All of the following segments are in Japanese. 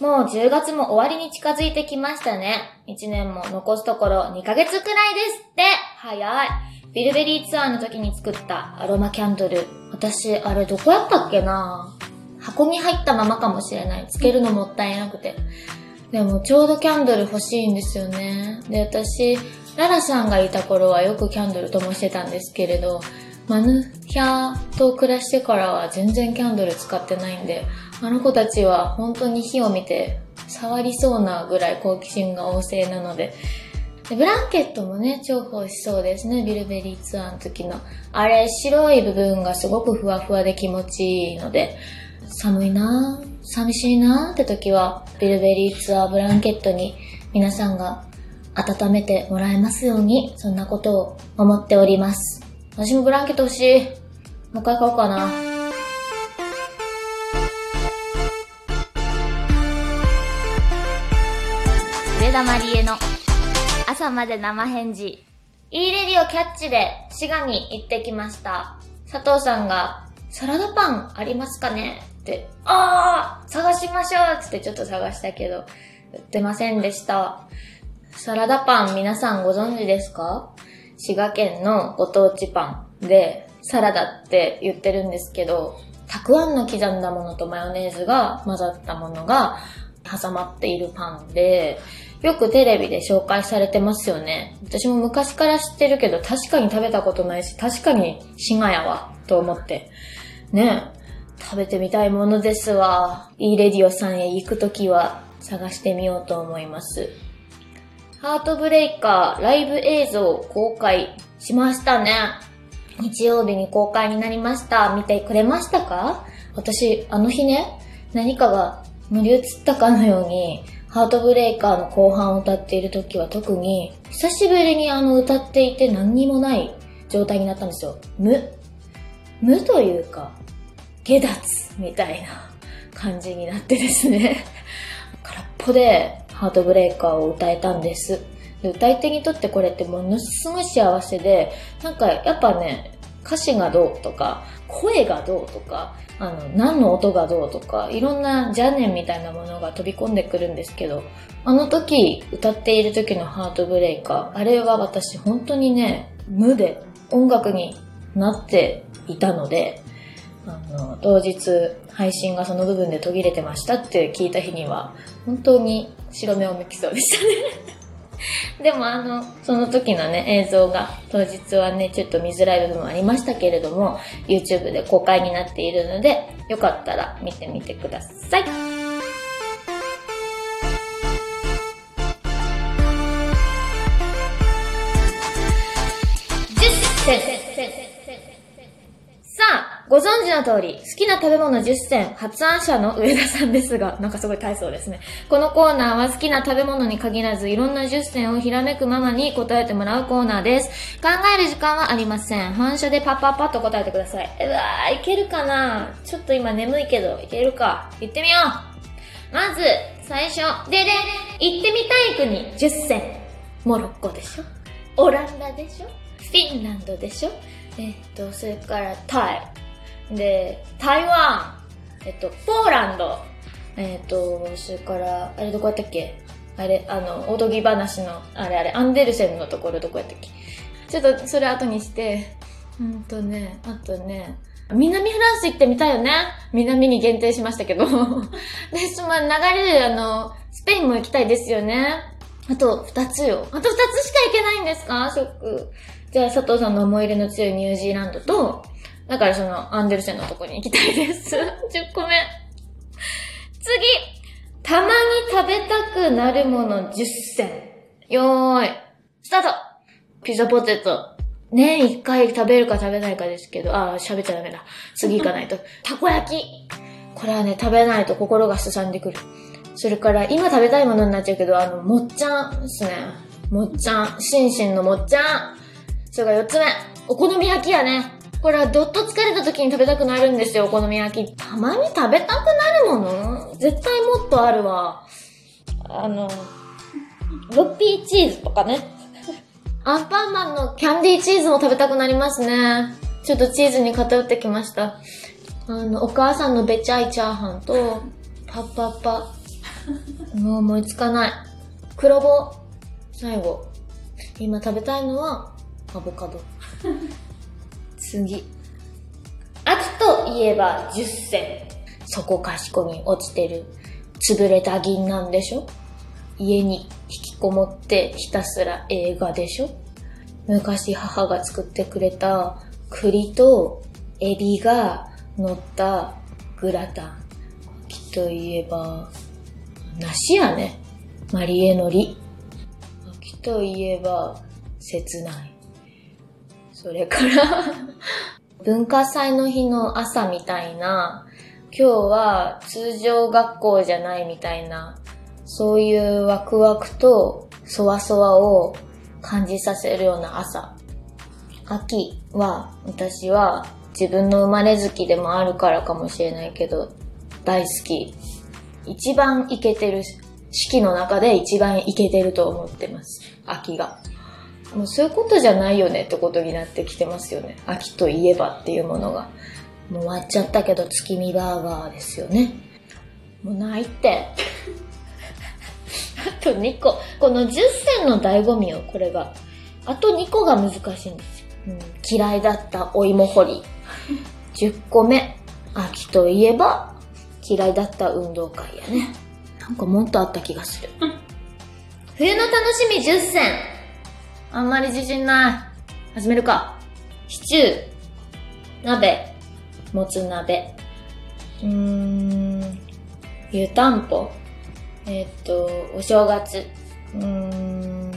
もう10月も終わりに近づいてきましたね。1年も残すところ2ヶ月くらいですって早いビルベリーツアーの時に作ったアロマキャンドル。私、あれどこやったっけな？箱に入ったままかもしれない。つけるのもったいなくて。でもちょうどキャンドル欲しいんですよね。で、私、ララさんがいた頃はよくキャンドル灯してたんですけれど、マヌヒャーと暮らしてからは全然キャンドル使ってないんで、あの子たちは本当に火を見て触りそうなぐらい好奇心が旺盛なので、でブランケットもね、重宝しそうですね、ビルベリーツアーの時の。あれ、白い部分がすごくふわふわで気持ちいいので、寒いなぁ、寂しいなぁって時は、ビルベリーツアーブランケットに皆さんが温めてもらえますように、そんなことを思っております。私もブランケット欲しい。もう一回買おうかな。上田まりえの朝まで生返事。いいレディオキャッチで滋賀に行ってきました。佐藤さんが、サラダパンありますかね？って、あー探しましょうつってちょっと探したけど、売ってませんでした。サラダパン皆さんご存知ですか？滋賀県のご当地パンで、サラダって言ってるんですけど、たくあんの刻んだものとマヨネーズが混ざったものが挟まっているパンで、よくテレビで紹介されてますよね。私も昔から知ってるけど、確かに食べたことないし、確かに滋賀やわ、と思って。ねえ食べてみたいものですわ。いいレディオさんへ行くときは探してみようと思います。ハートブレイカーライブ映像公開しましたね。日曜日に公開になりました。見てくれましたか？私、あの日ね、何かが乗り移ったかのように、ハートブレイカーの後半を歌っている時は特に、久しぶりにあの歌っていて何にもない状態になったんですよ。無。無というか、下脱みたいな 感じになってですね。空っぽでハートブレイカーを歌えたんです。で歌い手にとってこれってものすごい幸せで、なんかやっぱね、歌詞がどうとか、声がどうとか、あの、何の音がどうとか、いろんな邪念みたいなものが飛び込んでくるんですけど、あの時、歌っている時のハートブレイカー、あれは私本当にね、無で音楽になっていたので、あの、当日配信がその部分で途切れてましたって聞いた日には、本当に白目を向きそうでしたね。でもあの、その時のね、映像が当日はね、ちょっと見づらい部分もありましたけれども、YouTube で公開になっているので、よかったら見てみてください。ご存知の通り、好きな食べ物10選、発案者の上田さんですが、なんかすごい大層ですね。このコーナーは好きな食べ物に限らず、いろんな10選をひらめくままに答えてもらうコーナーです。考える時間はありません。反射でパッパッパッと答えてください。うわー、いけるかな？ちょっと今眠いけど、いけるか？行ってみようまず、最初、でで、行ってみたい国10選。モロッコでしょ？オランダでしょ？フィンランドでしょ？えっと、それからタイ。で、台湾。えっと、ポーランド。えっと、それから、あれどこやったっけ？あれ、あの、おとぎ話の、あれあれ、アンデルセンのところどこやったっけ？ちょっとそれ後にして、うんとね、あとね、南フランス行ってみたいよね？南に限定しましたけど。で、その流れであの、スペインも行きたいですよね。あと二つよ。あと二つしか行けないんですか？ショック。じゃあ佐藤さんの思い入れの強いニュージーランドと、だからそのアンデルセンのとこに行きたいです。10個目。次たまに食べたくなるもの10選。よーい。スタートピザポテト。年1回食べるか食べないかですけど、ああ、喋っちゃダメだ。次行かないと。たこ焼き。これはね、食べないと心がすさんでくる。それから、今食べたいものになっちゃうけど、あの、もっちゃんですね。もっちゃん。シンシンのもっちゃん。それから4つ目。お好み焼きやね。これはどっと疲れた時に食べたくなるんですよ、お好み焼き。たまに食べたくなるもの？絶対もっとあるわ。あの、ロッピーチーズとかね。アンパンマンのキャンディーチーズも食べたくなりますね。ちょっとチーズに偏ってきました。あの、お母さんのべちゃいチャーハンと、パッパッパ。もう思いつかない。黒棒。最後。今食べたいのは、アボカド。次。秋といえば10選。そこかしこに落ちてる、潰れた銀なんでしょ？家に引きこもってひたすら映画でしょ？昔母が作ってくれた栗とエビが乗ったグラタン。秋といえば、梨やね。マリエのり。秋といえば、切ない。それから文化祭の日の朝みたいな、今日は通常学校じゃないみたいな、そういうワクワクとそわそわを感じさせるような朝。秋は私は自分の生まれ月でもあるからかもしれないけど、大好き。一番イケてる、四季の中で一番イケてると思ってます。秋が。もうそういうことじゃないよねってことになってきてますよね。秋といえばっていうものが。もう終わっちゃったけど月見バーガーですよね。もうないって。あと2個。この10選の醍醐味よ、これが。あと2個が難しいんですよ。うん、嫌いだったお芋掘り。10個目。秋といえば、嫌いだった運動会やね。なんかもっとあった気がする。冬の楽しみ10選。あんまり自信ない。始めるか。シチュー、鍋、もつ鍋。うーん、湯たんぽ。えっ、と、お正月。うーん、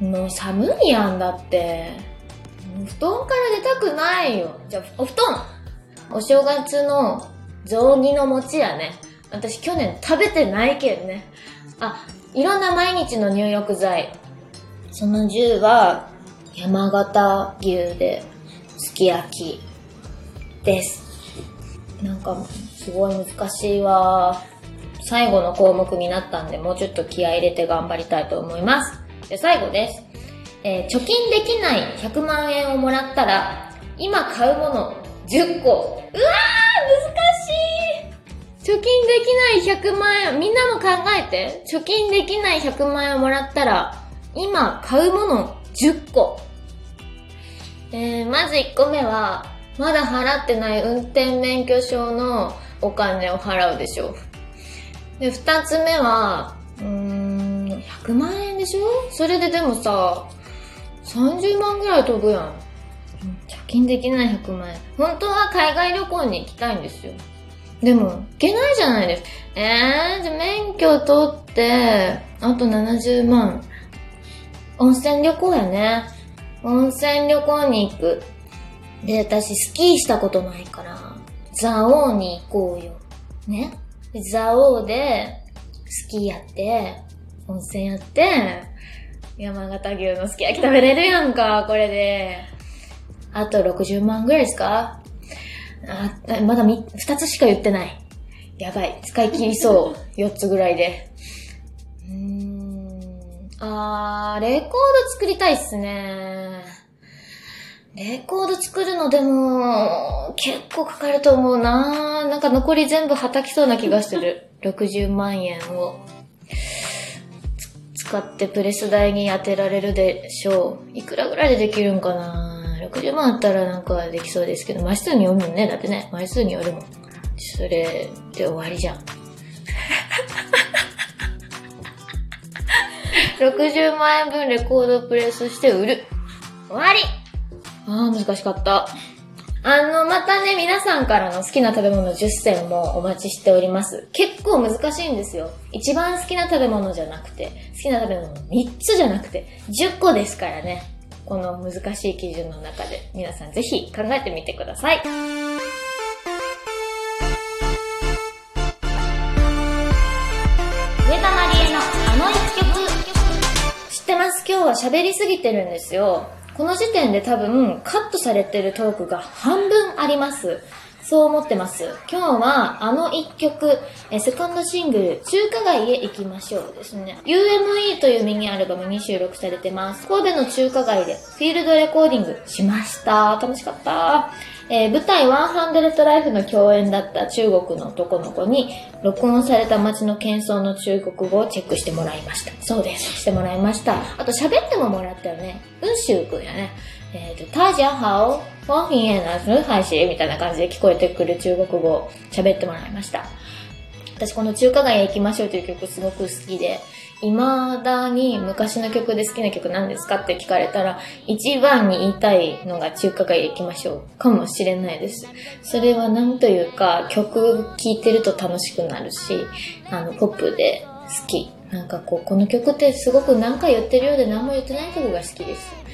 もう寒いやんだって。布団から出たくないよ。じゃあ、お布団お正月の雑煮の餅やね。私去年食べてないけんね。あ、いろんな毎日の入浴剤。その10は山形牛ですき焼きです。なんかすごい難しいわ。最後の項目になったんでもうちょっと気合入れて頑張りたいと思います。で、最後です。えー、貯金できない100万円をもらったら、今買うもの10個。うわー難しい貯金できない100万円、みんなも考えて。貯金できない100万円をもらったら、今買うもの10個。えー、まず1個目は、まだ払ってない運転免許証のお金を払うでしょう。で、2つ目は、うーん、100万円でしょ？それででもさ、30万ぐらい飛ぶやん。貯金できない100万円。本当は海外旅行に行きたいんですよ。でも、行けないじゃないですか。えー、じゃ免許取って、あと70万。温泉旅行やね。温泉旅行に行く。で、私スキーしたことないから、ザオーに行こうよ。ね。ザオーで、スキーやって、温泉やって、山形牛のすき焼き食べれるやんか、これで。あと60万ぐらいですか？あ、まだ2つしか言ってない。やばい。使い切りそう。4つぐらいで。あー、レコード作りたいっすね。レコード作るのでも、結構かかると思うななんか残り全部はたきそうな気がする。60万円を。使ってプレス台に当てられるでしょう。いくらぐらいでできるんかな60万あったらなんかできそうですけど、枚数によるもんね。だってね、枚数によるもん。それで終わりじゃん。60万円分レコードプレスして売る。終わりああ、難しかった。あの、またね、皆さんからの好きな食べ物10選もお待ちしております。結構難しいんですよ。一番好きな食べ物じゃなくて、好きな食べ物3つじゃなくて、10個ですからね。この難しい基準の中で、皆さんぜひ考えてみてください。喋りすぎてるんですよ。この時点で多分カットされてるトークが半分あります。そう思ってます。今日はあの一曲、えセカンドシングル、中華街へ行きましょうですね。UME というミニアルバムに収録されてます。神戸の中華街でフィールドレコーディングしました。楽しかった。えー舞台100ライフの共演だった中国の男の子に、録音された街の喧騒の中国語をチェックしてもらいました。そうです。してもらいました。あと喋ってももらったよね。うんしゅうくんやね。えっ、と、大家好、欢迎来到配信みたいな感じで聞こえてくる中国語を喋ってもらいました。私この中華街へ行きましょうという曲すごく好きで、未だに昔の曲で好きな曲何ですかって聞かれたら、一番に言いたいのが中華街へ行きましょうかもしれないです。それはなんというか、曲聴いてると楽しくなるし、あの、ポップで好き。なんかこう、この曲ってすごく何か言ってるようで何も言ってない曲が好きです。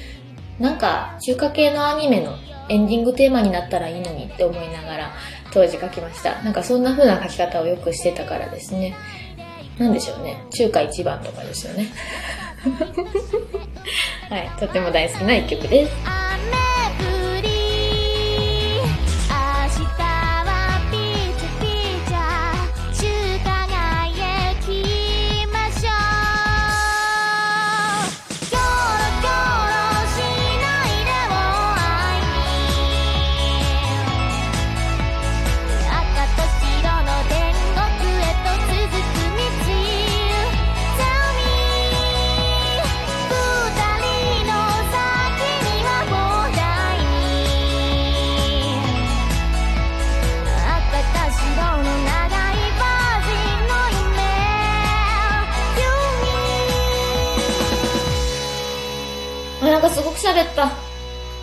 なんか、中華系のアニメのエンディングテーマになったらいいのにって思いながら当時書きました。なんかそんな風な書き方をよくしてたからですね。何でしょうね。中華一番とかですよね。はい。とっても大好きな一曲です。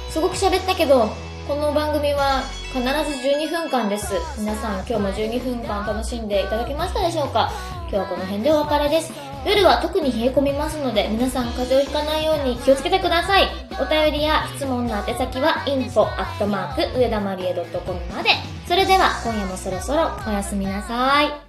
すごく喋ったけど、この番組は必ず12分間です。皆さん今日も12分間楽しんでいただけましたでしょうか？今日はこの辺でお別れです。夜は特に冷え込みますので、皆さん風邪をひかないように気をつけてください。お便りや質問の宛先は info@ 上田まりえ .com まで。それでは今夜もそろそろおやすみなさい。